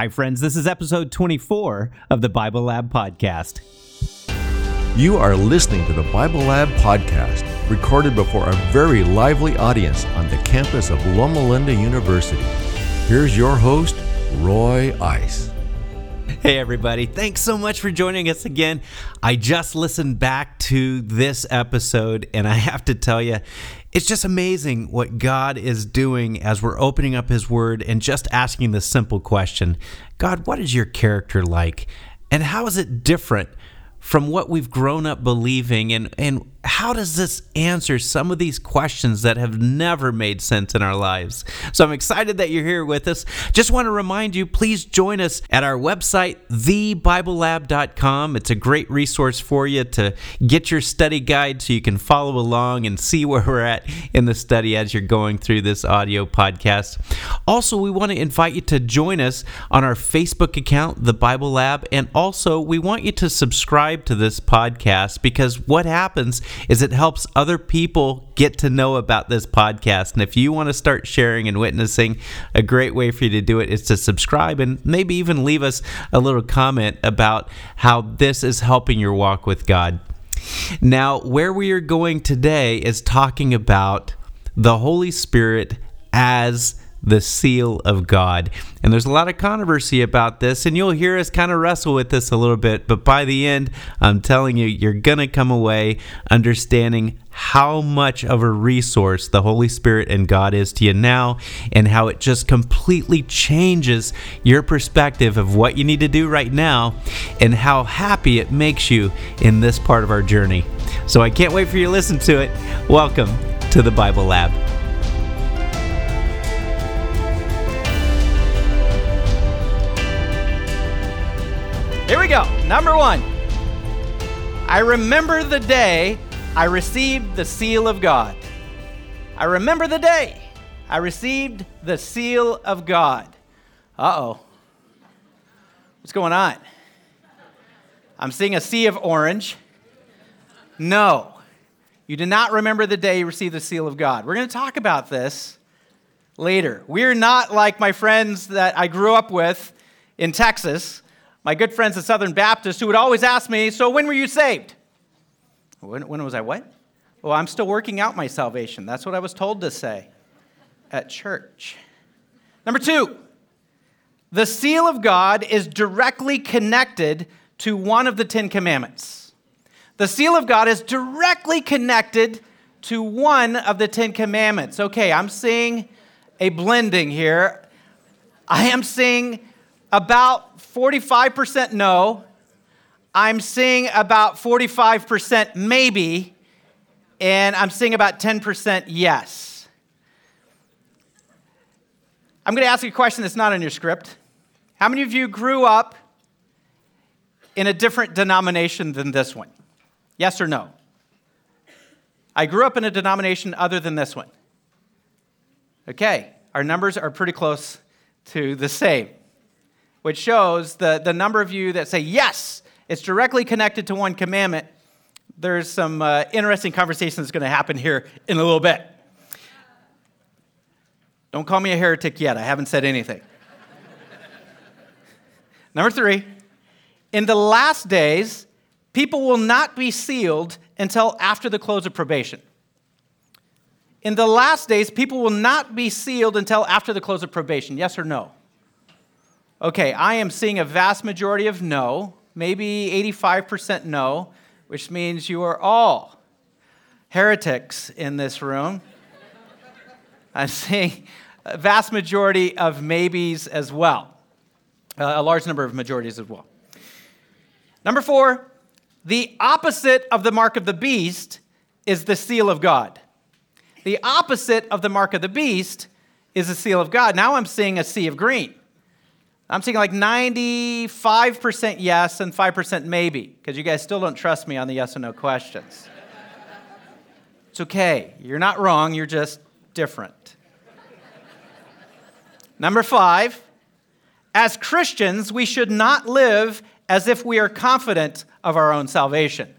Hi, friends. This is episode 24 of the Bible Lab Podcast. You are listening to the Bible Lab Podcast, recorded before a very lively audience on the campus of Loma Linda University. Here's your host, Roy Ice. Hey, everybody. Thanks so much for joining us again. I just listened back to this episode, and I have to tell you, it's just amazing what God is doing as we're opening up His Word and just asking the simple question God, what is your character like? And how is it different from what we've grown up believing? And, and how does this answer some of these questions that have never made sense in our lives? So I'm excited that you're here with us. Just want to remind you, please join us at our website, thebiblelab.com. It's a great resource for you to get your study guide so you can follow along and see where we're at in the study as you're going through this audio podcast. Also, we want to invite you to join us on our Facebook account, The Bible Lab, and also we want you to subscribe to this podcast because what happens is it helps other people get to know about this podcast. And if you want to start sharing and witnessing, a great way for you to do it is to subscribe and maybe even leave us a little comment about how this is helping your walk with God. Now, where we are going today is talking about the Holy Spirit as the seal of God. And there's a lot of controversy about this, and you'll hear us kind of wrestle with this a little bit. But by the end, I'm telling you, you're going to come away understanding how much of a resource the Holy Spirit and God is to you now, and how it just completely changes your perspective of what you need to do right now, and how happy it makes you in this part of our journey. So I can't wait for you to listen to it. Welcome to the Bible Lab. Here we go. Number one. I remember the day I received the seal of God. I remember the day I received the seal of God. Uh oh. What's going on? I'm seeing a sea of orange. No, you do not remember the day you received the seal of God. We're going to talk about this later. We're not like my friends that I grew up with in Texas my good friends at Southern Baptist who would always ask me, So when were you saved? When, when was I what? Well, I'm still working out my salvation. That's what I was told to say at church. Number two, the seal of God is directly connected to one of the Ten Commandments. The seal of God is directly connected to one of the Ten Commandments. Okay, I'm seeing a blending here. I am seeing about 45% no. I'm seeing about 45% maybe. And I'm seeing about 10% yes. I'm going to ask you a question that's not in your script. How many of you grew up in a different denomination than this one? Yes or no? I grew up in a denomination other than this one. Okay, our numbers are pretty close to the same which shows the, the number of you that say, yes, it's directly connected to one commandment. There's some uh, interesting conversation that's going to happen here in a little bit. Don't call me a heretic yet. I haven't said anything. Number three, in the last days, people will not be sealed until after the close of probation. In the last days, people will not be sealed until after the close of probation. Yes or no? Okay, I am seeing a vast majority of no, maybe 85% no, which means you are all heretics in this room. I'm seeing a vast majority of maybes as well, uh, a large number of majorities as well. Number four, the opposite of the mark of the beast is the seal of God. The opposite of the mark of the beast is the seal of God. Now I'm seeing a sea of green. I'm seeing like 95% yes and 5% maybe, because you guys still don't trust me on the yes or no questions. it's okay. You're not wrong, you're just different. Number five, as Christians, we should not live as if we are confident of our own salvation.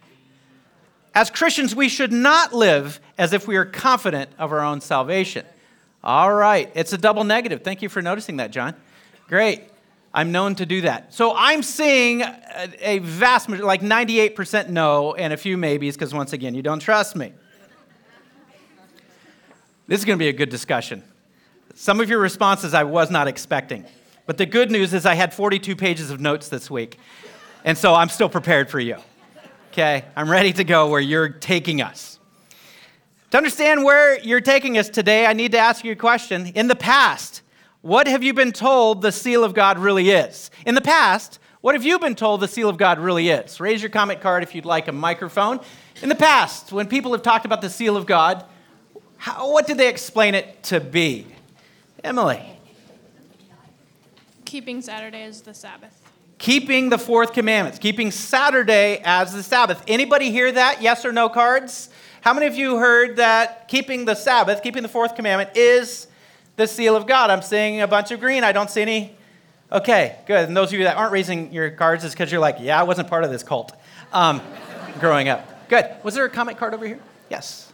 As Christians, we should not live as if we are confident of our own salvation. All right, it's a double negative. Thank you for noticing that, John. Great. I'm known to do that. So I'm seeing a, vast majority, like 98% no, and a few maybes, because once again, you don't trust me. This is going to be a good discussion. Some of your responses I was not expecting. But the good news is I had 42 pages of notes this week. And so I'm still prepared for you. Okay? I'm ready to go where you're taking us. To understand where you're taking us today, I need to ask you a question. In the past, what have you been told the seal of God really is? In the past, what have you been told the seal of God really is? Raise your comment card if you'd like a microphone. In the past, when people have talked about the seal of God, how, what did they explain it to be? Emily. Keeping Saturday as the Sabbath. Keeping the fourth commandments, keeping Saturday as the Sabbath. Anybody hear that? Yes or no cards? How many of you heard that keeping the Sabbath, keeping the fourth commandment, is the seal of God? I'm seeing a bunch of green. I don't see any. Okay, good. And those of you that aren't raising your cards is because you're like, yeah, I wasn't part of this cult um, growing up. Good. Was there a comment card over here? Yes.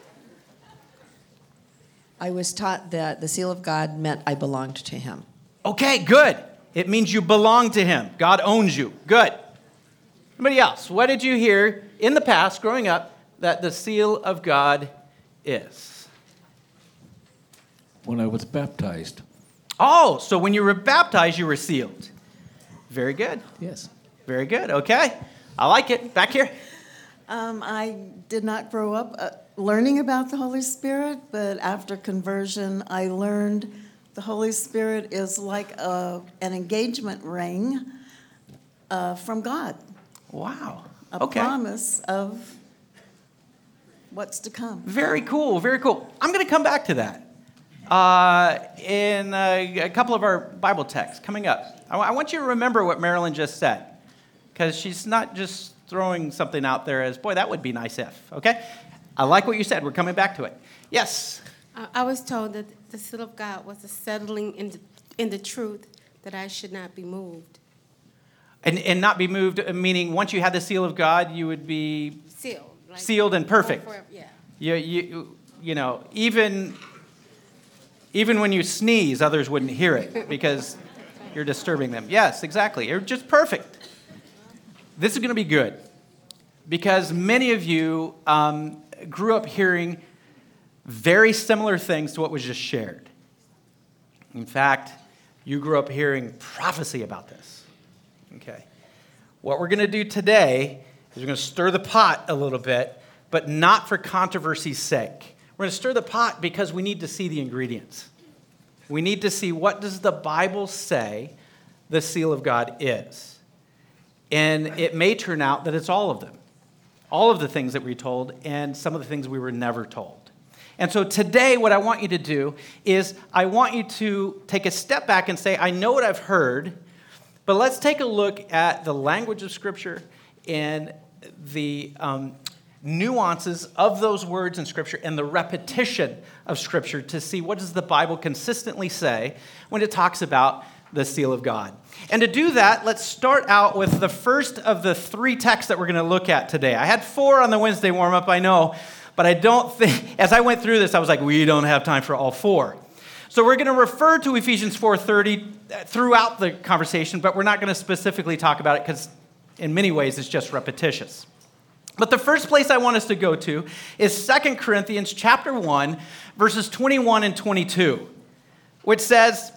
I was taught that the seal of God meant I belonged to Him. Okay, good. It means you belong to Him. God owns you. Good. Anybody else? What did you hear in the past, growing up, that the seal of God is? When I was baptized. Oh, so when you were baptized, you were sealed. Very good. Yes. Very good. Okay. I like it. Back here. Um, I did not grow up uh, learning about the Holy Spirit, but after conversion, I learned the Holy Spirit is like a, an engagement ring uh, from God, Wow. a okay. promise of what's to come. Very cool. Very cool. I'm going to come back to that uh, in a, a couple of our Bible texts coming up. I, I want you to remember what Marilyn just said, because she's not just throwing something out there as, boy, that would be nice if, okay? I like what you said. We're coming back to it. Yes. I- I was told that the seal of God was a settling in the, in the truth that I should not be moved. And, and not be moved, uh, meaning once you had the seal of God, you would be Sealed. like- Sealed and perfect. Forever, Yeah. You, you, you know, even, even when you sneeze, others wouldn't hear it because you're disturbing them. Yes, exactly. You're just perfect. This is going to be good because many of you um, grew up hearing very similar things to what was just shared. In fact, you grew up hearing prophecy about this. Okay. What we're going to do today is we're going to stir the pot a little bit, but not for controversy's sake. We're going to stir the pot because we need to see the ingredients. We need to see what does the Bible say the seal of God is. And it may turn out that it's all of them. All of the things that we're told and some of the things we were never told. And so today, what I want you to do is I want you to take a step back and say, I know what I've heard, but let's take a look at the language of Scripture and the um, nuances of those words in Scripture and the repetition of Scripture to see what does the Bible consistently say when it talks about the seal of God. And to do that, let's start out with the first of the three texts that we're going to look at today. I had four on the Wednesday warm up, I know, but I don't think, as I went through this, I was like, we don't have time for all four. So we're going to refer to Ephesians 4:30 uh, throughout the conversation, but we're not going to specifically talk about it because in many ways it's just repetitious. But the first place I want us to go to is 2 Corinthians chapter 1 verses 21 and 22, which says,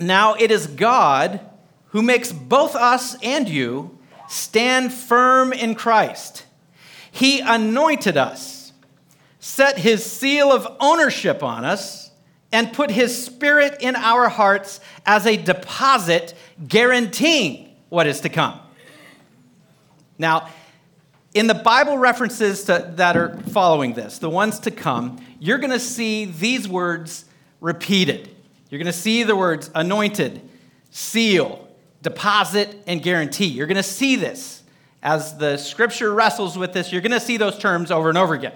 "Now it is God who makes both us and you stand firm in Christ. He anointed us, set his seal of ownership on us, and put his spirit in our hearts as a deposit guaranteeing what is to come. Now, in the Bible references to, that are following this, the ones to come, you're going to see these words repeated. You're going to see the words anointed, seal, deposit, and guarantee. You're going to see this. As the scripture wrestles with this, you're going to see those terms over and over again.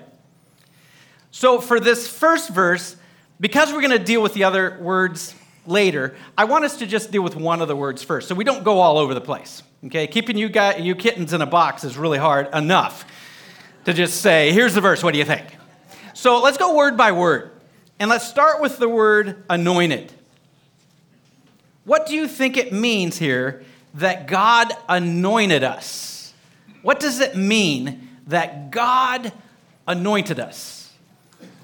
So, for this first verse, because we're going to deal with the other words later, I want us to just deal with one of the words first so we don't go all over the place. Okay? Keeping you, guys, you kittens in a box is really hard enough to just say, here's the verse, what do you think? So let's go word by word. And let's start with the word anointed. What do you think it means here that God anointed us? What does it mean that God anointed us?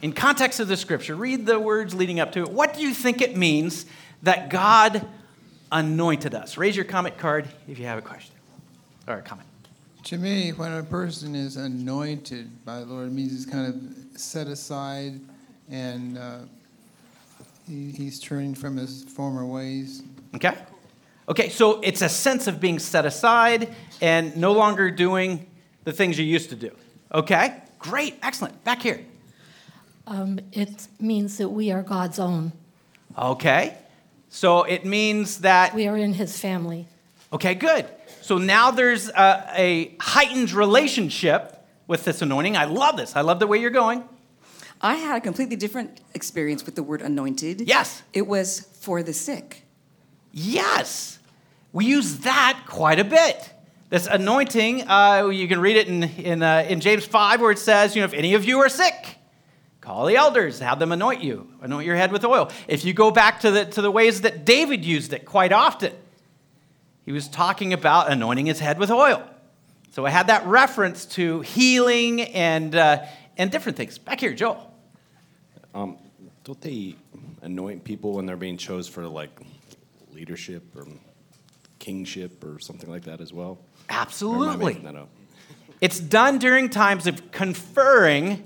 In context of the scripture, read the words leading up to it. What do you think it means that God anointed us? Raise your comment card if you have a question or a comment. To me, when a person is anointed by the Lord, it means he's kind of set aside and uh, he, he's turning from his former ways. Okay? Okay, so it's a sense of being set aside and no longer doing the things you used to do. Okay? Great, excellent. Back here. Um, it means that we are God's own. Okay. So it means that, We are in His family. okay, good. So now there's a, a heightened relationship with this anointing. I love this. I love the way you're going. I had a completely different experience with the word anointed. Yes. It was for the sick. Yes. We use that quite a bit. This anointing, uh, you can read it in, in, uh, in James 5 where it says, you know, if any of you are sick, call the elders, have them anoint you, anoint your head with oil. If you go back to the, to the ways that David used it quite often, he was talking about anointing his head with oil. So I had that reference to healing and, uh, and different things. Back here, Joel. Um, don't they anoint people when they're being chose for like leadership or kingship or something like that as well? Or am I Absolutely. It's done during times of conferring,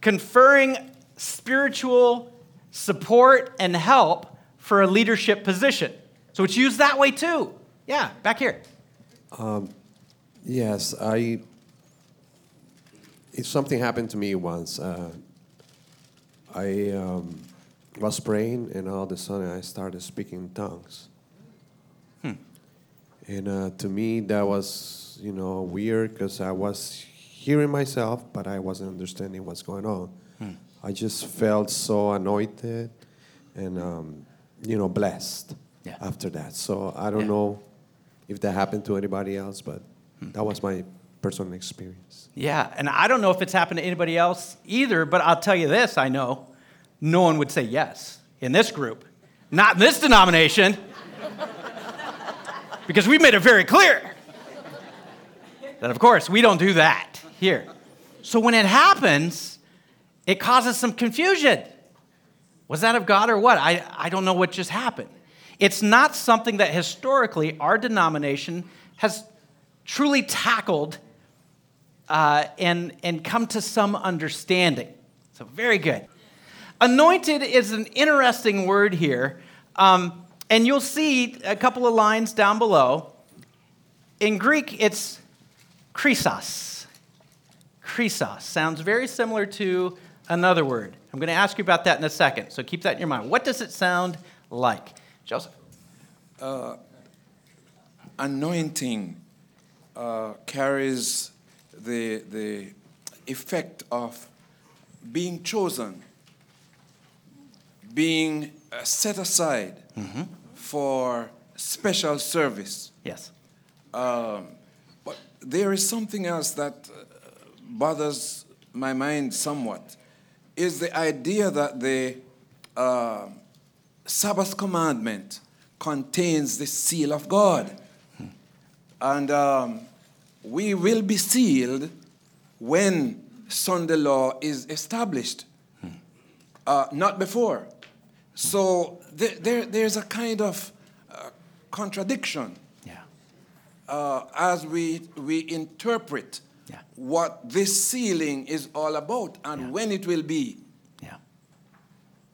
conferring spiritual support and help for a leadership position. So it's used that way too. Yeah, back here. Yes, I. If something happened to me once, uh, I um, was praying, and all of a sudden I started speaking in tongues. And uh, to me, that was, you know, weird because I was hearing myself, but I wasn't understanding what's going on. I just felt so anointed and, um, you know, blessed Yeah. after that. So I don't Yeah. know if that happened to anybody else, but that was my personal experience. Yeah, and I don't know if it's happened to anybody else either, but I'll tell you this I know no one would say yes in this group, not in this denomination, because we made it very clear that, of course, we don't do that here. So when it happens, it causes some confusion. Was that of God or what? I, I don't know what just happened. It's not something that historically our denomination has truly tackled uh, and, and come to some understanding. So, very good. Anointed is an interesting word here. Um, and you'll see a couple of lines down below. In Greek, it's chrysos. Chrysos sounds very similar to another word. I'm going to ask you about that in a second, so keep that in your mind. What does it sound like? Joseph? anointing uh, carries the, the effect of being chosen, being uh, set aside for special service. Yes. Um, but there is something else that uh, bothers my mind somewhat is the idea that the uh, Sabbath commandment contains the seal of God. And um, we will be sealed when Sunday law is established, uh, not before. So there, there, there's a kind of uh, contradiction Yeah. uh, as we, we interpret Yeah. what this sealing is all about and Yeah. when it will be. Yeah.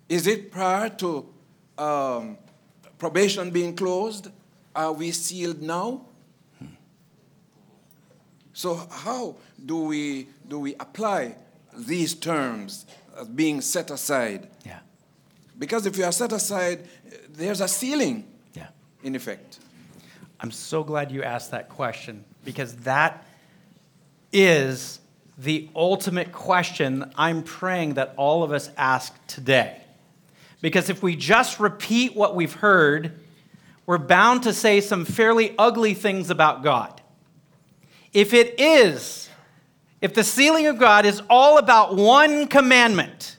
Is it prior to um, probation being closed? Are we sealed now? So how do we do we apply these terms as being set aside? Yeah. Because if you are set aside, there's a sealing Yeah. in effect. I'm so glad you asked that question because that is the ultimate question I'm praying that all of us ask today. Because if we just repeat what we've heard, we're bound to say some fairly ugly things about God. If it is, if the sealing of God is all about one commandment,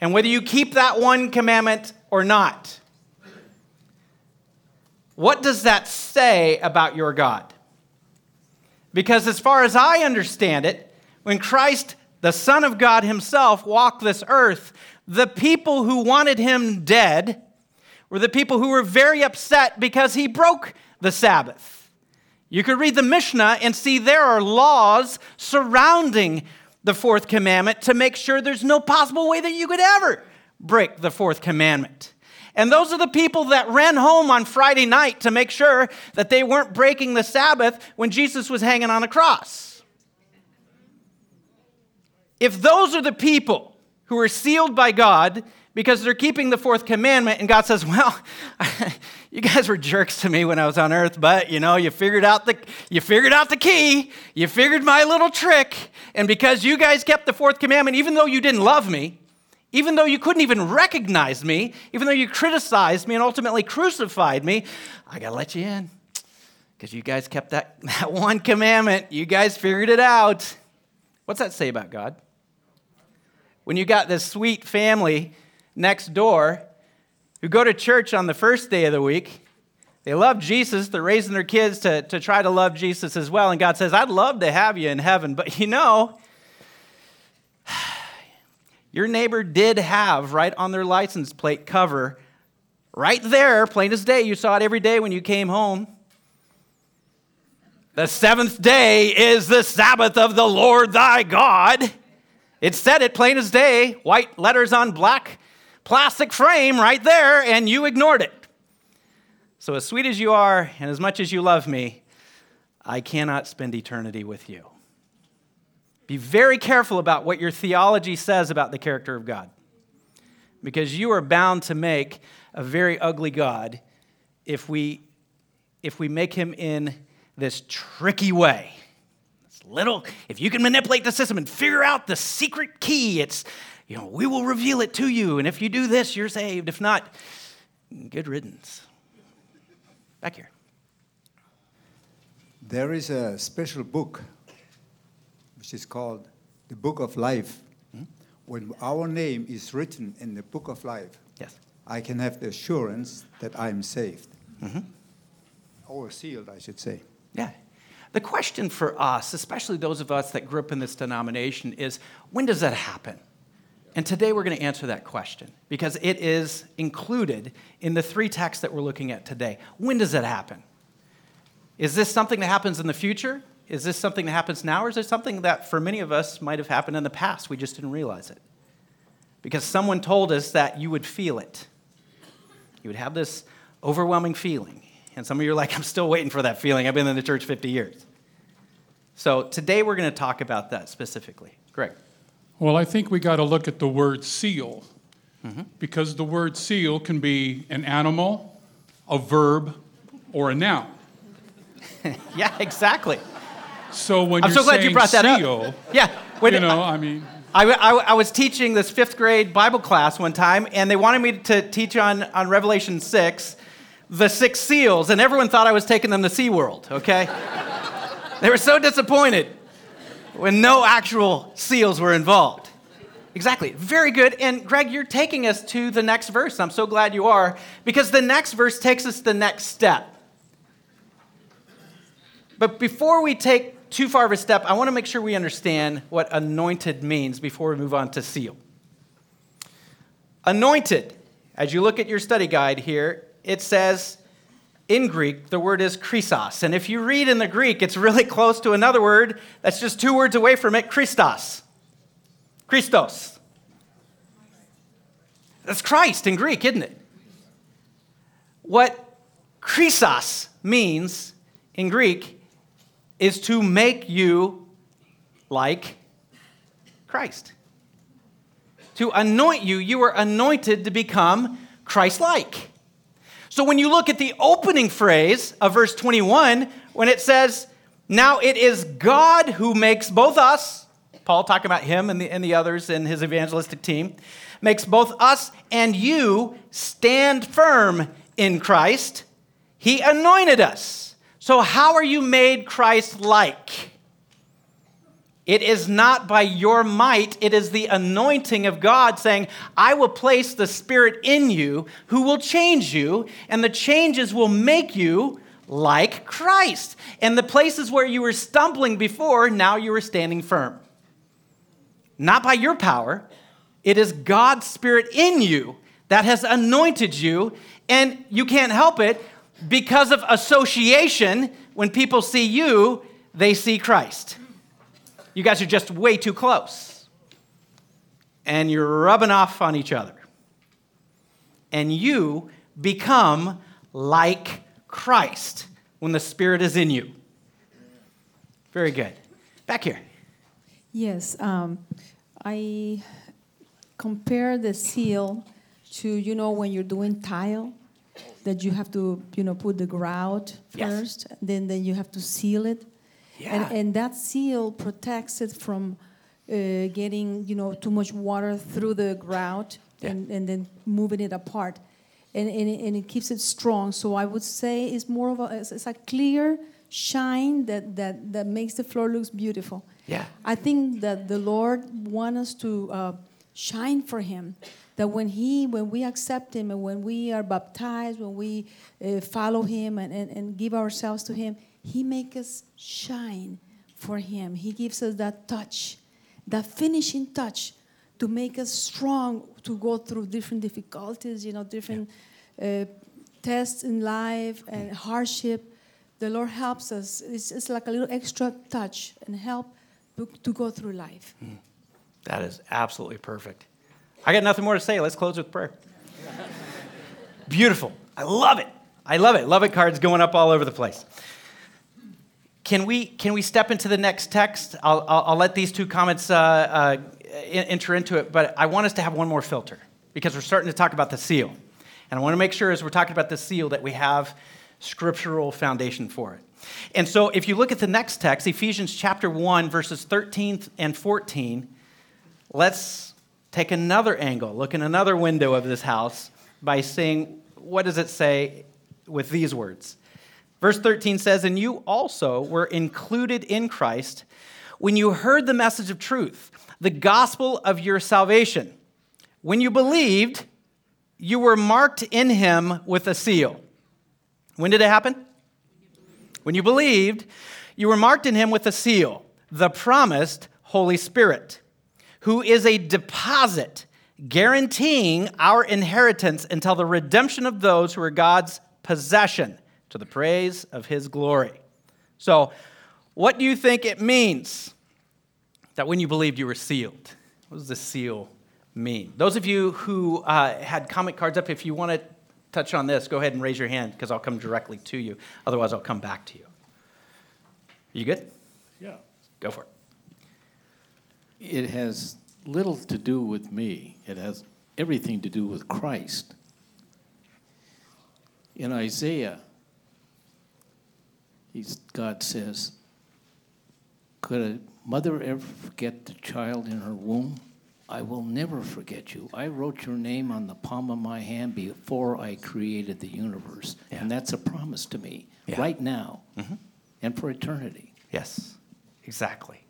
and whether you keep that one commandment or not, What does that say about your God? Because as far as I understand it, when Christ, the Son of God Himself, walked this earth, the people who wanted Him dead were the people who were very upset because He broke the Sabbath. You could read the Mishnah and see there are laws surrounding the fourth commandment to make sure there's no possible way that you could ever break the fourth commandment. And those are the people that ran home on Friday night to make sure that they weren't breaking the Sabbath when Jesus was hanging on a cross. If those are the people who are sealed by God because they're keeping the fourth commandment, and God says, Well, you guys were jerks to me when I was on earth, but you know, you figured out the you figured out the key, you figured my little trick, and because you guys kept the fourth commandment, even though you didn't love me, even though you couldn't even recognize me, even though you criticized me and ultimately crucified me, I gotta let you in. Because you guys kept that, that one commandment. You guys figured it out. What's that say about God? When you got this sweet family next door who go to church on the first day of the week, they love Jesus, they're raising their kids to, to try to love Jesus as well. And God says, I'd love to have you in heaven, but you know, your neighbor did have right on their license plate cover, right there, plain as day. You saw it every day when you came home. The seventh day is the Sabbath of the Lord thy God. It said it plain as day, white letters on black plastic frame right there, and you ignored it. So, as sweet as you are, and as much as you love me, I cannot spend eternity with you. Be very careful about what your theology says about the character of God, because you are bound to make a very ugly God if we, if we make him in this tricky way. It's little, if you can manipulate the system and figure out the secret key, it's, you know, we will reveal it to you. And if you do this, you're saved. If not, good riddance. Back here. There is a special book which is called the Book of Life. Mm-hmm. When our name is written in the Book of Life, yes. I can have the assurance that I am saved. Mm-hmm. Or sealed, I should say. Yeah. The question for us, especially those of us that grew up in this denomination, is when does that happen? And today we're going to answer that question because it is included in the three texts that we're looking at today. When does that happen? Is this something that happens in the future? Is this something that happens now, or is it something that for many of us might have happened in the past? We just didn't realize it. Because someone told us that you would feel it. You would have this overwhelming feeling. And some of you are like, I'm still waiting for that feeling. I've been in the church 50 years. So today we're going to talk about that specifically. Greg. Well, I think we got to look at the word seal. Mm-hmm. Because the word seal can be an animal, a verb, or a noun. yeah, exactly. So when I'm you're so glad you brought that seal, up. Yeah, when, you know, I mean, I, I, I, was teaching this fifth grade Bible class one time, and they wanted me to teach on, on Revelation 6, the six seals, and everyone thought I was taking them to SeaWorld, okay? they were so disappointed when no actual seals were involved. Exactly. Very good. And Greg, you're taking us to the next verse. I'm so glad you are, because the next verse takes us the next step. But before we take too far of a step, I want to make sure we understand what anointed means before we move on to seal. Anointed, as you look at your study guide here, it says in Greek, the word is Christos. And if you read in the Greek, it's really close to another word that's just two words away from it Christos. Christos. That's Christ in Greek, isn't it? What Christos means in Greek is to make you like Christ. To anoint you, you are anointed to become Christ like. So when you look at the opening phrase of verse 21, when it says, Now it is God who makes both us, Paul talking about him and the, and the others in his evangelistic team, makes both us and you stand firm in Christ. He anointed us so, how are you made Christ like? It is not by your might, it is the anointing of God saying, I will place the Spirit in you who will change you, and the changes will make you like Christ. And the places where you were stumbling before, now you are standing firm. Not by your power, it is God's Spirit in you that has anointed you, and you can't help it because of association. When people see you, they see Christ. You guys are just way too close. And you're rubbing off on each other. And you become like Christ when the Spirit is in you. Very good. Back here. Yes, um, I compare the seal to, you know, when you're doing tile, that you have to, you know, put the grout Yes. first, then, then you have to seal it. Yeah. And, and that seal protects it from uh, getting, you know, too much water through the grout yeah. and, and then moving it apart. And, and, it, and it keeps it strong. So I would say it's more of a, it's, it's a clear shine that, that, that makes the floor looks beautiful. Yeah. I think that the Lord wants us to uh, shine for Him. That when He, when we accept Him, and when we are baptized, when we uh, follow Him and, and, and give ourselves to Him, He makes us shine for Him. He gives us that touch, that finishing touch, to make us strong to go through different difficulties, you know, different uh, tests in life and hardship. The Lord helps us. It's, it's like a little extra touch and help to, to go through life. That is absolutely perfect. I got nothing more to say. Let's close with prayer. Beautiful. I love it. I love it. Love it cards going up all over the place. Can we, can we step into the next text? I'll, I'll, I'll let these two comments uh, uh, enter into it, but I want us to have one more filter because we're starting to talk about the seal. And I want to make sure as we're talking about the seal that we have scriptural foundation for it. And so if you look at the next text, Ephesians chapter 1, verses 13 and 14, let's take another angle, look in another window of this house by saying, what does it say with these words? Verse 13 says, And you also were included in Christ when you heard the message of truth, the gospel of your salvation. When you believed, you were marked in him with a seal. When did it happen? When you believed, you were marked in him with a seal, the promised Holy Spirit, who is a deposit guaranteeing our inheritance until the redemption of those who are God's possession to the praise of his glory. So, what do you think it means that when you believed you were sealed? What does the seal mean? Those of you who uh, had comment cards up, if you want to touch on this, go ahead and raise your hand because I'll come directly to you. Otherwise, I'll come back to you. Are You good? Yeah. Go for it. It has little to do with me, it has everything to do with Christ. In Isaiah, he's, God says, Could a mother ever forget the child in her womb? I will never forget you. I wrote your name on the palm of my hand before I created the universe. And that's a promise to me Yeah. right now mm-hmm. and for eternity. Yes, exactly.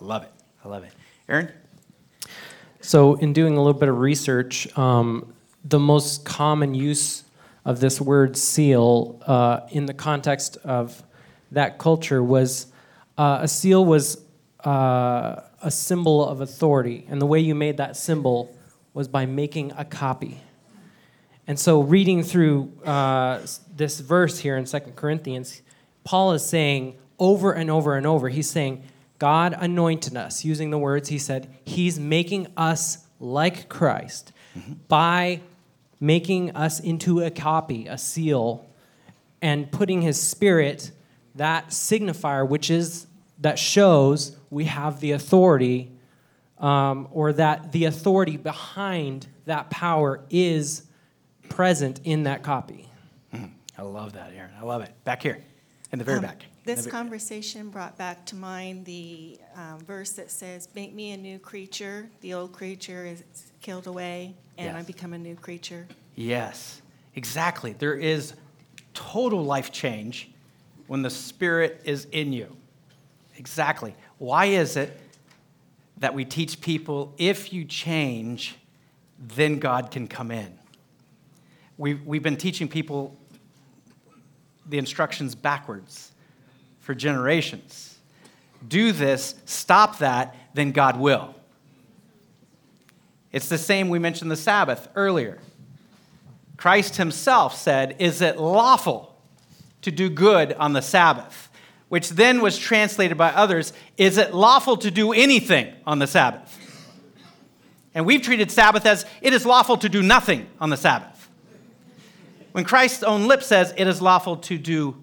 I love it. I love it. Aaron? So, in doing a little bit of research, um, the most common use of this word seal uh, in the context of that culture was uh, a seal was uh, a symbol of authority. And the way you made that symbol was by making a copy. And so, reading through uh, this verse here in Second Corinthians, Paul is saying over and over and over, he's saying, God anointed us, using the words he said, He's making us like Christ by making us into a copy, a seal, and putting His Spirit, that signifier, which is that shows we have the authority, um, or that the authority behind that power is present in that copy. I love that, Aaron. I love it. Back here, in the very Um, back. This In the ve- conversation brought back to mind the um, verse that says, Make me a new creature. The old creature is killed away, and I become a new creature. Yes, exactly. There is total life change when the Spirit is in you. Exactly. Why is it that we teach people if you change, then God can come in. We've, we've been teaching people the instructions backwards for generations. Do this, stop that, then God will. It's the same we mentioned the Sabbath earlier. Christ himself said, Is it lawful to do good on the Sabbath? Which then was translated by others, Is it lawful to do anything on the Sabbath? And we've treated Sabbath as it is lawful to do nothing on the Sabbath. When Christ's own lip says it is lawful to do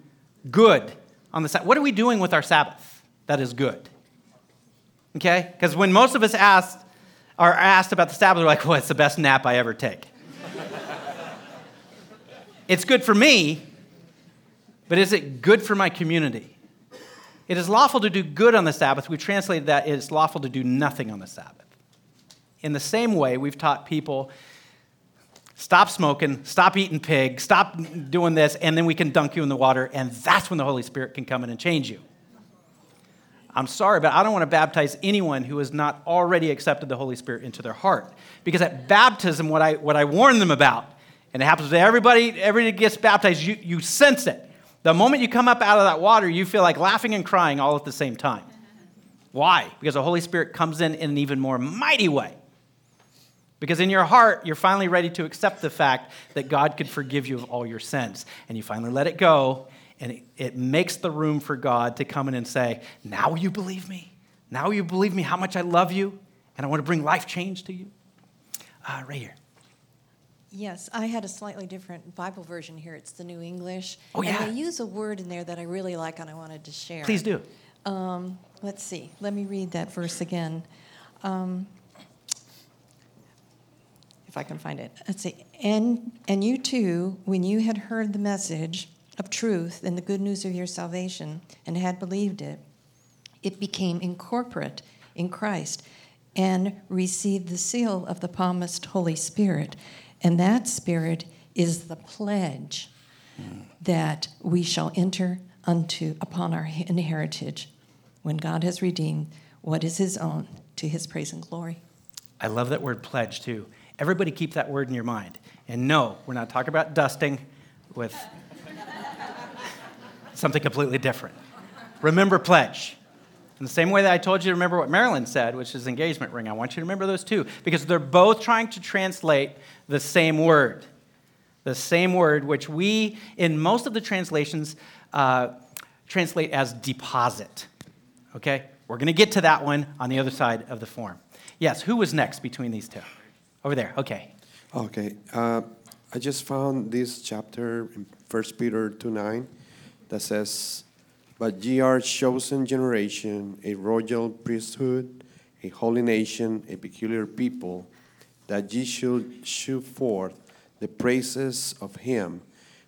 good on the Sabbath, what are we doing with our Sabbath that is good? Okay? Because when most of us asked, are asked about the Sabbath, we're like, well, it's the best nap I ever take. it's good for me, but is it good for my community? It is lawful to do good on the Sabbath. We translated that it is lawful to do nothing on the Sabbath. In the same way, we've taught people stop smoking, stop eating pig, stop doing this, and then we can dunk you in the water, and that's when the Holy Spirit can come in and change you. I'm sorry, but I don't want to baptize anyone who has not already accepted the Holy Spirit into their heart. Because at baptism, what I, what I warn them about, and it happens to everybody, everybody gets baptized, you, you sense it. The moment you come up out of that water, you feel like laughing and crying all at the same time. Why? Because the Holy Spirit comes in in an even more mighty way. Because in your heart, you're finally ready to accept the fact that God could forgive you of all your sins. And you finally let it go, and it, it makes the room for God to come in and say, Now you believe me? Now you believe me how much I love you, and I want to bring life change to you? Uh, right here. Yes, I had a slightly different Bible version here. It's the New English. Oh, yeah. And they use a word in there that I really like and I wanted to share. Please do. Um, let's see. Let me read that verse again. Um, if I can find it. Let's see. And, and you too, when you had heard the message of truth and the good news of your salvation and had believed it, it became incorporate in Christ and received the seal of the promised Holy Spirit. And that Spirit is the pledge that we shall enter unto upon our inheritance when God has redeemed what is his own to his praise and glory. I love that word pledge too. Everybody keep that word in your mind. And no, we're not talking about dusting with something completely different. Remember pledge. In the same way that I told you to remember what Marilyn said, which is engagement ring, I want you to remember those two because they're both trying to translate the same word. The same word, which we, in most of the translations, uh, translate as deposit. Okay? We're going to get to that one on the other side of the form. Yes, who was next between these two? Over there, okay. Okay. Uh, I just found this chapter in 1 Peter 2 9 that says, But ye are a chosen generation, a royal priesthood, a holy nation, a peculiar people, that ye should shew forth the praises of him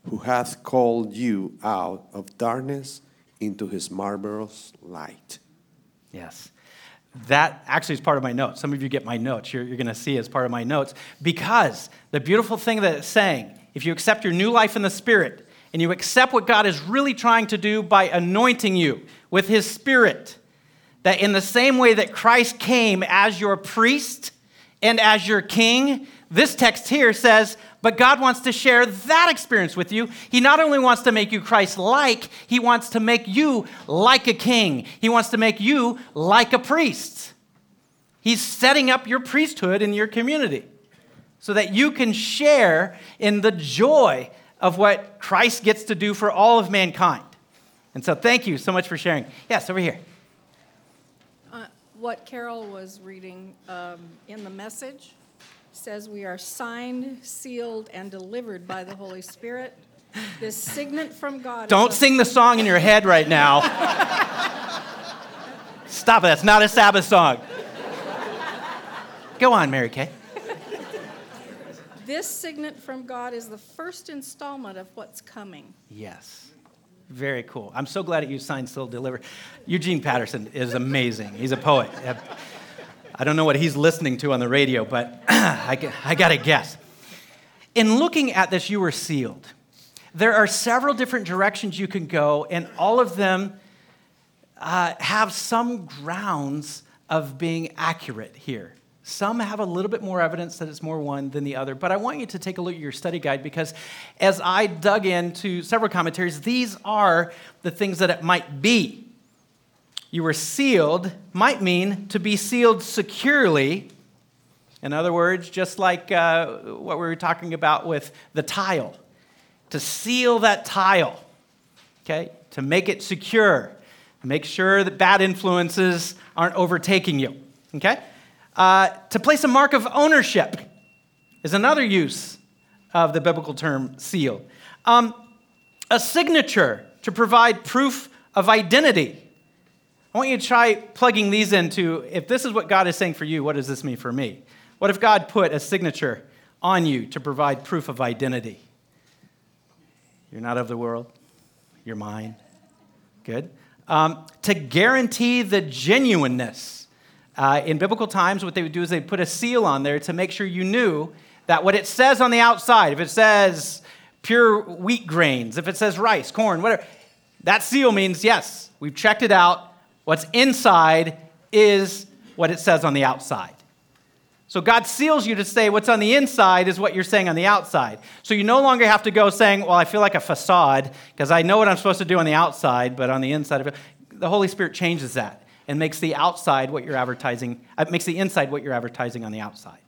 who hath called you out of darkness into his marvelous light. Yes. That actually is part of my notes. Some of you get my notes. You're, you're going to see as part of my notes. Because the beautiful thing that it's saying, if you accept your new life in the Spirit and you accept what God is really trying to do by anointing you with His Spirit, that in the same way that Christ came as your priest and as your king, this text here says, but God wants to share that experience with you. He not only wants to make you Christ like, He wants to make you like a king. He wants to make you like a priest. He's setting up your priesthood in your community so that you can share in the joy of what Christ gets to do for all of mankind. And so, thank you so much for sharing. Yes, over here. Uh, what Carol was reading um, in the message says we are signed, sealed, and delivered by the Holy Spirit. This signet from God. Don't sing the song in your head right now. Stop it. That's not a Sabbath song. Go on, Mary Kay. This signet from God is the first installment of what's coming. Yes. Very cool. I'm so glad that you signed, still delivered. Eugene Peterson is amazing. He's a poet. I don't know what he's listening to on the radio, but I, I got to guess. In looking at this, you were sealed. There are several different directions you can go, and all of them uh, have some grounds of being accurate here. Some have a little bit more evidence that it's more one than the other, but I want you to take a look at your study guide because as I dug into several commentaries, these are the things that it might be. You were sealed might mean to be sealed securely. In other words, just like uh, what we were talking about with the tile, to seal that tile, okay, to make it secure, make sure that bad influences aren't overtaking you, okay? Uh, to place a mark of ownership is another use of the biblical term seal. Um, a signature to provide proof of identity. I want you to try plugging these into if this is what God is saying for you, what does this mean for me? What if God put a signature on you to provide proof of identity? You're not of the world, you're mine. Good. Um, to guarantee the genuineness uh, in biblical times, what they would do is they'd put a seal on there to make sure you knew that what it says on the outside, if it says pure wheat grains, if it says rice, corn, whatever, that seal means yes, we've checked it out. What's inside is what it says on the outside. So God seals you to say what's on the inside is what you're saying on the outside. So you no longer have to go saying, well, I feel like a facade because I know what I'm supposed to do on the outside, but on the inside of it, the Holy Spirit changes that and makes the outside what you're advertising, uh, makes the inside what you're advertising on the outside.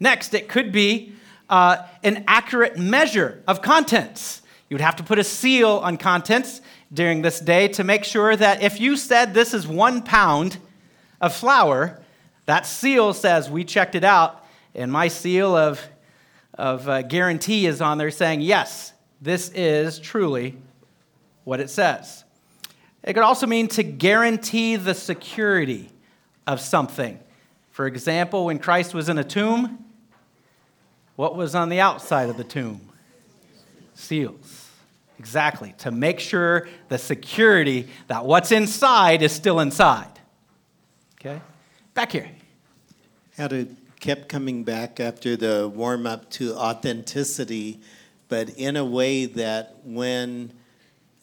Next, it could be uh, an accurate measure of contents. You would have to put a seal on contents during this day to make sure that if you said this is one pound of flour, that seal says we checked it out, and my seal of, of uh, guarantee is on there saying, yes, this is truly what it says. It could also mean to guarantee the security of something. For example, when Christ was in a tomb, what was on the outside of the tomb? Seals. Exactly, to make sure the security that what's inside is still inside. Okay? Back here. Had it kept coming back after the warm up to authenticity, but in a way that when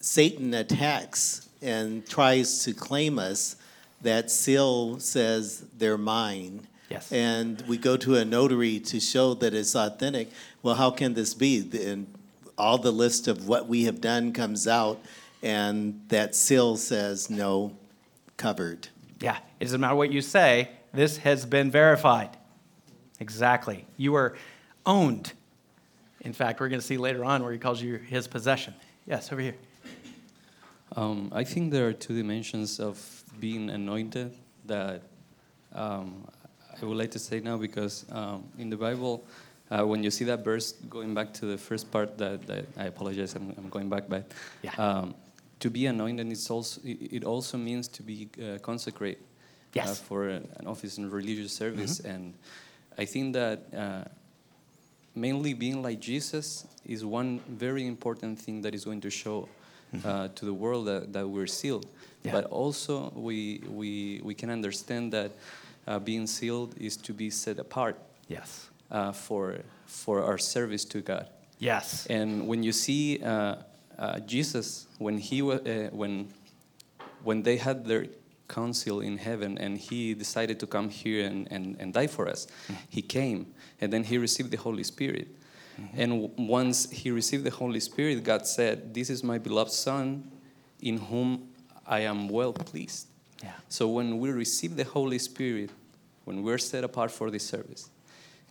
Satan attacks, and tries to claim us, that seal says they're mine. Yes. And we go to a notary to show that it's authentic. Well, how can this be? And all the list of what we have done comes out, and that seal says no, covered. Yeah, it doesn't matter what you say, this has been verified. Exactly. You are owned. In fact, we're going to see later on where he calls you his possession. Yes, over here. Um, I think there are two dimensions of being anointed that um, I would like to say now because um, in the Bible, uh, when you see that verse, going back to the first part, that, that I apologize, I'm, I'm, going back, but yeah. Um, to be anointed, it's also, it also means to be uh, consecrated yes. uh, for an office in religious service. Mm-hmm. And I think that uh, mainly being like Jesus is one very important thing that is going to show mm-hmm. uh, to the world that, that we're sealed. Yeah. But also, we, we, we can understand that uh, being sealed is to be set apart. Yes. Uh, for, for our service to God. Yes. And when you see uh, uh, Jesus, when, he uh, when, when they had their council in heaven and he decided to come here and, and, and die for us, mm-hmm. he came and then he received the Holy Spirit. Mm-hmm. And w- once he received the Holy Spirit, God said, This is my beloved Son in whom I am well pleased. Yeah. So when we receive the Holy Spirit, when we're set apart for this service,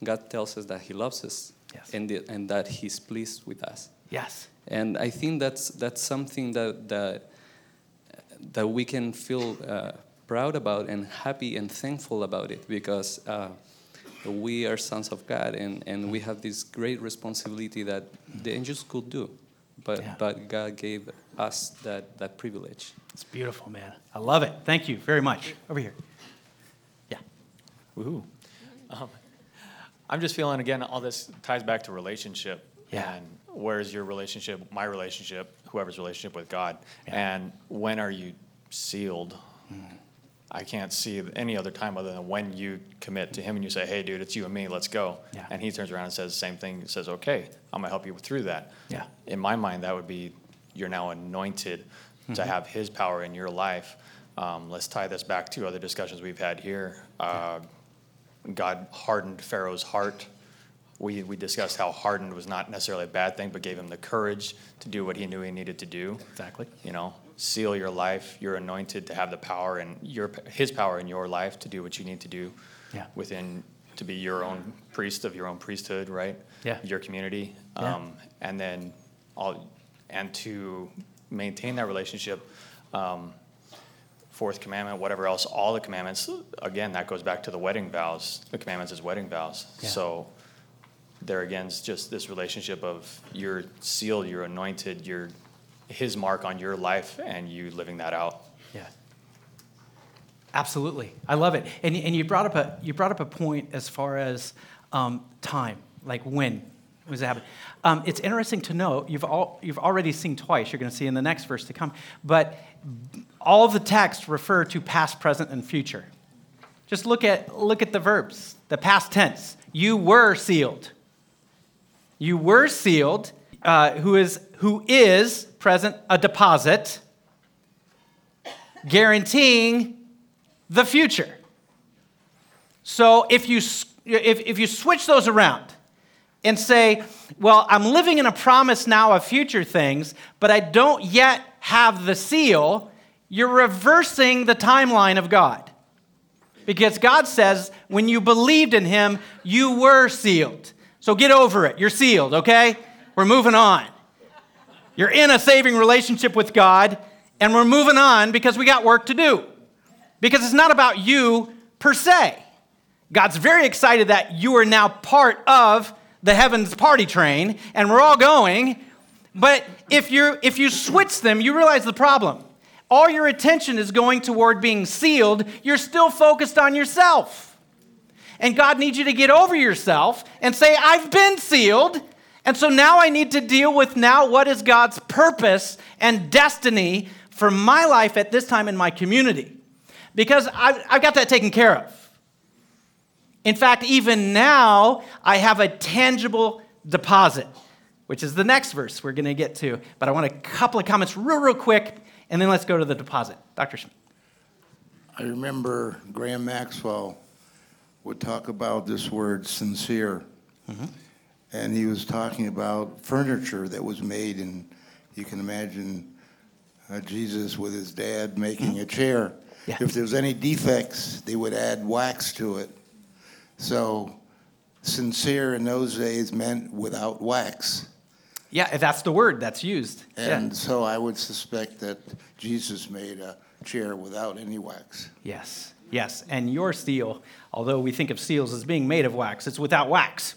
God tells us that He loves us yes. and, the, and that He's pleased with us. Yes. And I think that's, that's something that, that, that we can feel uh, proud about and happy and thankful about it because uh, we are sons of God and, and we have this great responsibility that the angels could do. But, Yeah. but God gave us that, that privilege. It's beautiful, man. I love it. Thank you very much. Over here. Yeah. Woohoo. Um, I'm just feeling again, all this ties back to relationship. Yeah. And where's your relationship, my relationship, whoever's relationship with God? Yeah. And when are you sealed? I can't see any other time other than when you commit to Him and you say, hey, dude, it's you and me, let's go. Yeah. And He turns around and says the same thing, says, okay, I'm going to help you through that. Yeah. In my mind, that would be you're now anointed to Mhm. have His power in your life. Um, let's tie this back to other discussions we've had here. Uh, God hardened Pharaoh's heart. We, we discussed how hardened was not necessarily a bad thing, but gave him the courage to do what he knew he needed to do. Exactly. You know, seal your life. You're anointed to have the power and your his power in your life to do what you need to do. Yeah. Within to be your own priest of your own priesthood, right? Yeah. Your community. Yeah. Um, and then all and to maintain that relationship. Um, fourth commandment, whatever else, all the commandments, again, that goes back to the wedding vows. The commandments is wedding vows. Yeah. So there again is just this relationship of you're sealed, you're anointed, you're his mark on your life, and you living that out. Yeah. Absolutely, I love it. And, and you brought up a you brought up a point as far as um, time, like when was it happen? Um, it's interesting to know you've all you've already seen twice. You're going to see in the next verse to come, but all the texts refer to past, present, and future. Just look at look at the verbs, the past tense. You were sealed. You were sealed. Uh, who is who is present a deposit, guaranteeing the future. So if you, if, if you switch those around and say, well, I'm living in a promise now of future things, but I don't yet have the seal, you're reversing the timeline of God. Because God says, when you believed in Him, you were sealed. So get over it. You're sealed, okay? We're moving on. You're in a saving relationship with God, and we're moving on because we got work to do. Because it's not about you per se. God's very excited that you are now part of the heavens party train, and we're all going. But if, you if you switch them, you realize the problem. All your attention is going toward being sealed, you're still focused on yourself. And God needs you to get over yourself and say, I've been sealed. And so now I need to deal with now what is God's purpose and destiny for my life at this time in my community. Because I've, I've got that taken care of. In fact, even now, I have a tangible deposit, which is the next verse we're going to get to. But I want a couple of comments real, real quick, and then let's go to the deposit. Dr. Schmidt. I remember Graham Maxwell would talk about this word sincere. Mm-hmm. And he was talking about furniture that was made, and you can imagine uh, Jesus with his dad making a chair. Yeah. If was any defects, they would add wax to it. So, sincere in those days meant without wax. Yeah, that's the word that's used. And yeah. so I would suspect that Jesus made a chair without any wax. Yes, yes. And your seal, although we think of seals as being made of wax, it's without wax.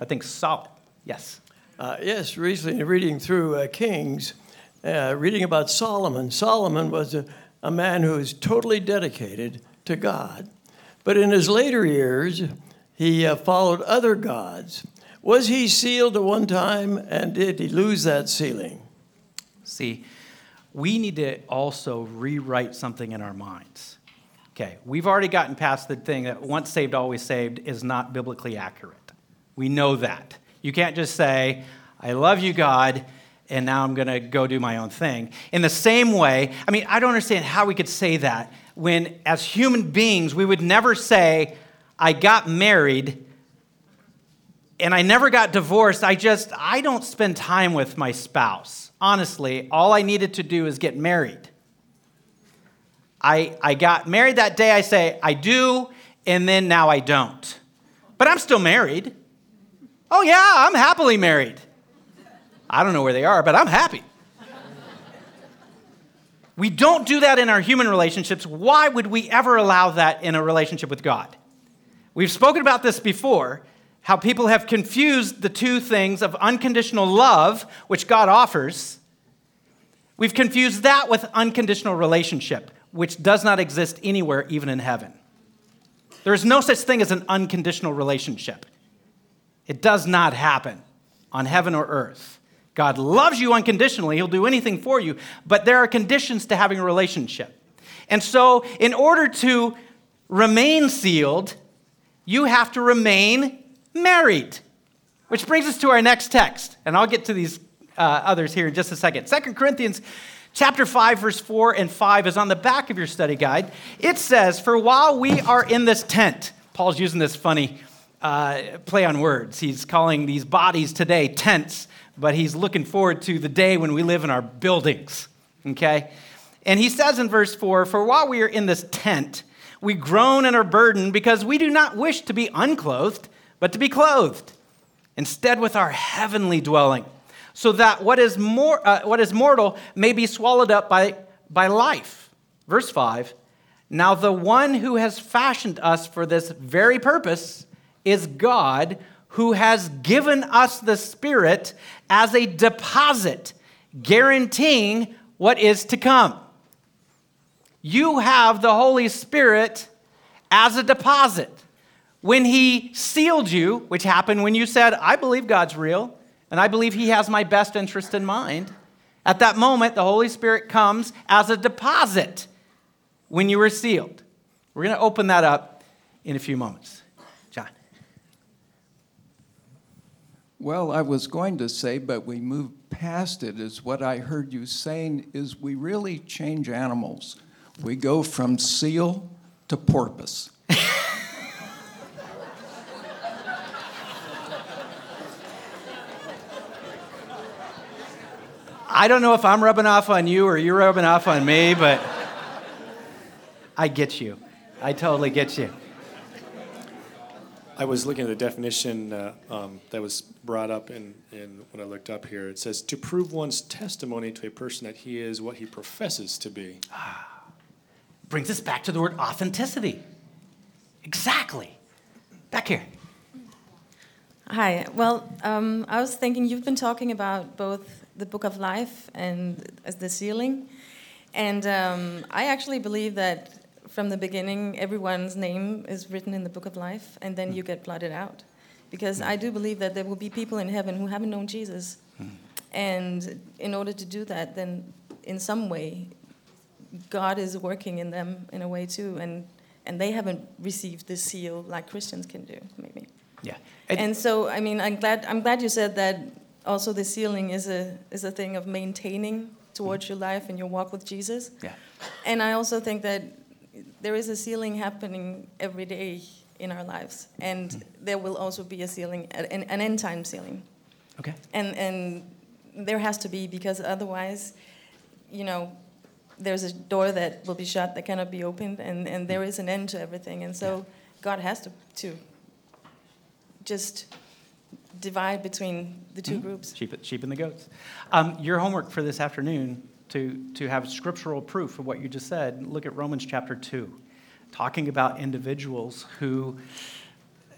I think solid. Yes. Uh, yes, recently reading through uh, Kings, uh, reading about Solomon. Solomon was a, a man who was totally dedicated to God. But in his later years, he uh, followed other gods. Was he sealed at one time, and did he lose that sealing? See, we need to also rewrite something in our minds. Okay, we've already gotten past the thing that once saved, always saved is not biblically accurate. We know that. You can't just say, I love you, God, and now I'm going to go do my own thing. In the same way, I mean, I don't understand how we could say that when, as human beings, we would never say, I got married and I never got divorced. I just, I don't spend time with my spouse. Honestly, all I needed to do is get married. I, I got married that day. I say, I do, and then now I don't. But I'm still married. Oh, yeah, I'm happily married. I don't know where they are, but I'm happy. We don't do that in our human relationships. Why would we ever allow that in a relationship with God? We've spoken about this before how people have confused the two things of unconditional love, which God offers. We've confused that with unconditional relationship, which does not exist anywhere, even in heaven. There is no such thing as an unconditional relationship. It does not happen on heaven or earth. God loves you unconditionally, He'll do anything for you, but there are conditions to having a relationship. And so, in order to remain sealed, you have to remain married. Which brings us to our next text, and I'll get to these uh, others here in just a second. Second Corinthians chapter 5, verse 4 and 5 is on the back of your study guide. It says, For while we are in this tent, Paul's using this funny uh, play on words. He's calling these bodies today tents, but he's looking forward to the day when we live in our buildings, okay? And he says in verse 4 For while we are in this tent, we groan and are burdened because we do not wish to be unclothed, but to be clothed, instead with our heavenly dwelling, so that what is, more, uh, what is mortal may be swallowed up by, by life. Verse 5 Now the one who has fashioned us for this very purpose is God, who has given us the Spirit as a deposit, guaranteeing what is to come you have the Holy Spirit as a deposit. When He sealed you, which happened when you said, I believe God's real, and I believe He has my best interest in mind, at that moment, the Holy Spirit comes as a deposit when you were sealed. We're going to open that up in a few moments. John. Well, I was going to say, but we moved past it, is what I heard you saying is we really change animals. We go from seal to porpoise. I don't know if I'm rubbing off on you or you're rubbing off on me, but I get you. I totally get you. I was looking at the definition uh, um, that was brought up in, in when I looked up here. It says to prove one's testimony to a person that he is what he professes to be. Ah, Brings us back to the word authenticity. Exactly. Back here. Hi. Well, um, I was thinking you've been talking about both the book of life and as the sealing, and um, I actually believe that from the beginning, everyone's name is written in the book of life, and then you hmm. get blotted out, because hmm. I do believe that there will be people in heaven who haven't known Jesus, hmm. and in order to do that, then in some way, God is working in them in a way too, and and they haven't received the seal like Christians can do, maybe. Yeah. And, so, I mean, I'm glad I'm glad you said that. Also, the sealing is a is a thing of maintaining towards mm. your life and your walk with Jesus. Yeah. And I also think that there is a sealing happening every day in our lives, and mm. there will also be a sealing, an, an end time sealing. Okay. And and there has to be because otherwise, you know, there's a door that will be shut that cannot be opened, and, and there mm. is an end to everything. And so God has to, to just divide between the 2 Mhm. groups. Sheep, sheep and the goats. Um, your homework for this afternoon to, to have scriptural proof of what you just said, look at Romans chapter 2, talking about individuals who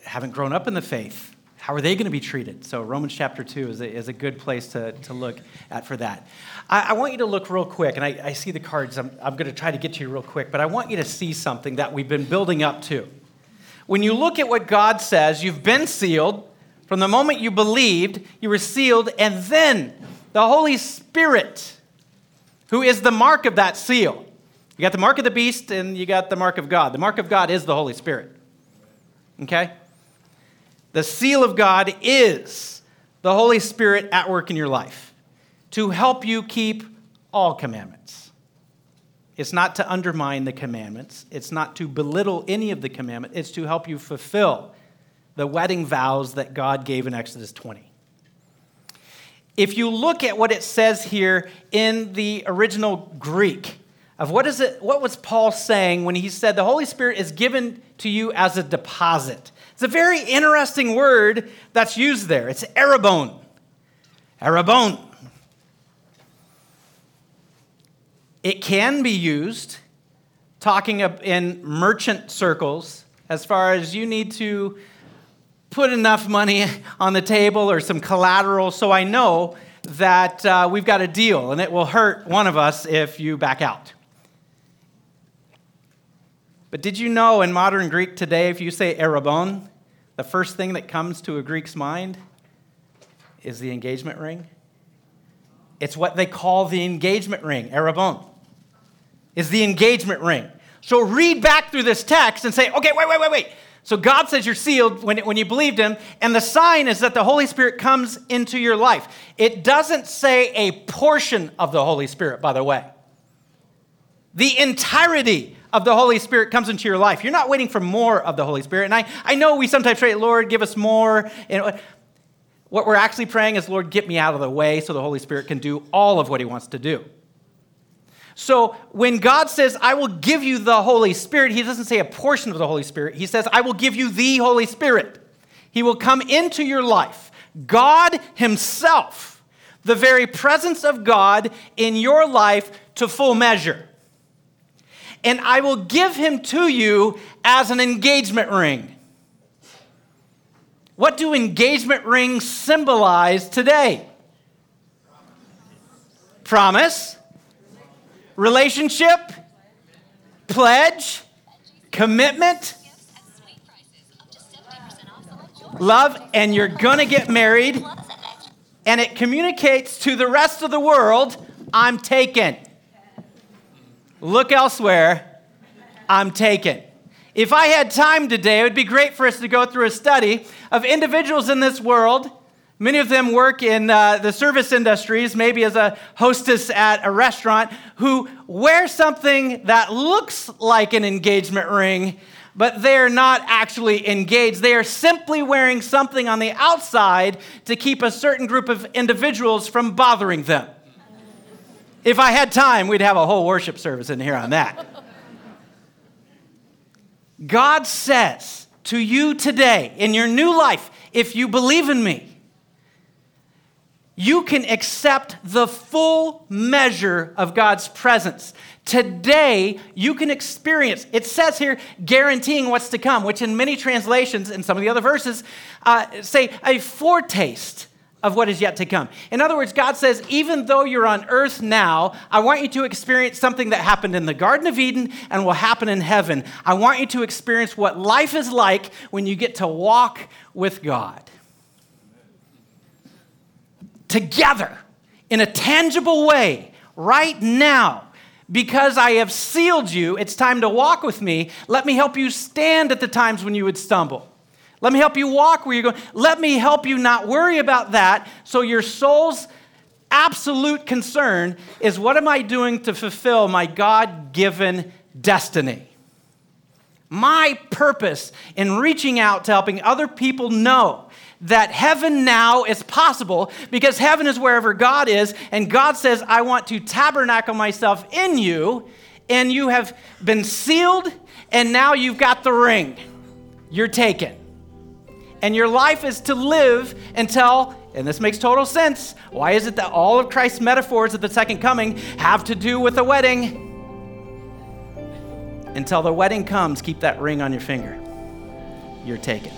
haven't grown up in the faith. How are they going to be treated? So, Romans chapter 2 is a, is a good place to, to look at for that. I, I want you to look real quick, and I, I see the cards. I'm, I'm going to try to get to you real quick, but I want you to see something that we've been building up to. When you look at what God says, you've been sealed. From the moment you believed, you were sealed, and then the Holy Spirit, who is the mark of that seal. You got the mark of the beast, and you got the mark of God. The mark of God is the Holy Spirit. Okay? The seal of God is the Holy Spirit at work in your life to help you keep all commandments. It's not to undermine the commandments, it's not to belittle any of the commandments, it's to help you fulfill the wedding vows that God gave in Exodus 20. If you look at what it says here in the original Greek, of what is it what was Paul saying when he said the Holy Spirit is given to you as a deposit? It's a very interesting word that's used there. It's arabon. Arabon. It can be used talking in merchant circles as far as you need to put enough money on the table or some collateral so I know that uh, we've got a deal and it will hurt one of us if you back out. But did you know in modern Greek today, if you say arabon, the first thing that comes to a Greek's mind is the engagement ring? It's what they call the engagement ring, arabon, is the engagement ring. So read back through this text and say, okay, wait, wait, wait, wait. So God says you're sealed when, when you believed him, and the sign is that the Holy Spirit comes into your life. It doesn't say a portion of the Holy Spirit, by the way. The entirety of the Holy Spirit comes into your life. You're not waiting for more of the Holy Spirit. And I, I know we sometimes pray, Lord, give us more. And what we're actually praying is, Lord, get me out of the way so the Holy Spirit can do all of what he wants to do. So when God says, I will give you the Holy Spirit, he doesn't say a portion of the Holy Spirit. He says, I will give you the Holy Spirit. He will come into your life. God Himself, the very presence of God in your life to full measure. And I will give Him to you as an engagement ring. What do engagement rings symbolize today? Promise relationship, pledge, commitment, love, and you're going to get married. And it communicates to the rest of the world I'm taken. Look elsewhere, I'm taken. If I had time today, it would be great for us to go through a study of individuals in this world Many of them work in uh, the service industries, maybe as a hostess at a restaurant, who wear something that looks like an engagement ring, but they're not actually engaged. They are simply wearing something on the outside to keep a certain group of individuals from bothering them. If I had time, we'd have a whole worship service in here on that. God says to you today, in your new life, if you believe in me, you can accept the full measure of God's presence. Today, you can experience, it says here, guaranteeing what's to come, which in many translations and some of the other verses uh, say a foretaste of what is yet to come. In other words, God says, even though you're on earth now, I want you to experience something that happened in the Garden of Eden and will happen in heaven. I want you to experience what life is like when you get to walk with God together in a tangible way right now. Because I have sealed you, it's time to walk with me. Let me help you stand at the times when you would stumble. Let me help you walk where you're going. Let me help you not worry about that so your soul's absolute concern is what am I doing to fulfill my God given destiny? My purpose in reaching out to helping other people know that heaven now is possible because heaven is wherever God is, and God says, I want to tabernacle myself in you, and you have been sealed, and now you've got the ring. You're taken. And your life is to live until, and this makes total sense. Why is it that all of Christ's metaphors of the second coming have to do with a wedding? Until the wedding comes, keep that ring on your finger. You're taken.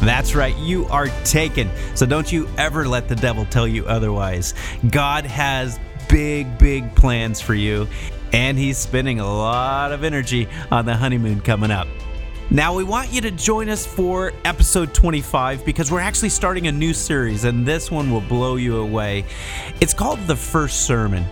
That's right, you are taken. So don't you ever let the devil tell you otherwise. God has big, big plans for you, and he's spending a lot of energy on the honeymoon coming up. Now, we want you to join us for episode 25 because we're actually starting a new series, and this one will blow you away. It's called The First Sermon,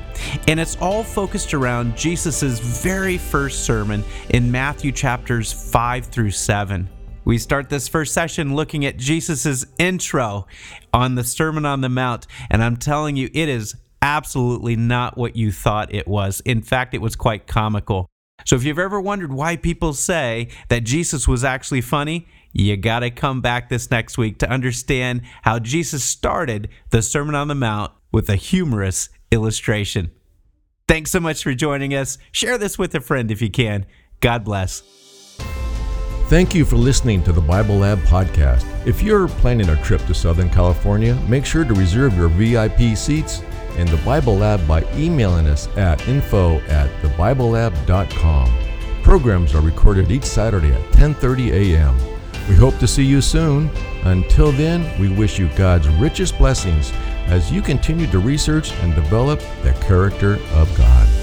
and it's all focused around Jesus' very first sermon in Matthew chapters 5 through 7. We start this first session looking at Jesus' intro on the Sermon on the Mount, and I'm telling you, it is absolutely not what you thought it was. In fact, it was quite comical. So if you've ever wondered why people say that Jesus was actually funny, you got to come back this next week to understand how Jesus started the Sermon on the Mount with a humorous illustration. Thanks so much for joining us. Share this with a friend if you can. God bless. Thank you for listening to the Bible Lab podcast. If you're planning a trip to Southern California, make sure to reserve your VIP seats in the Bible Lab by emailing us at info at thebiblelab.com. Programs are recorded each Saturday at 10:30 a.m. We hope to see you soon. Until then, we wish you God's richest blessings as you continue to research and develop the character of God.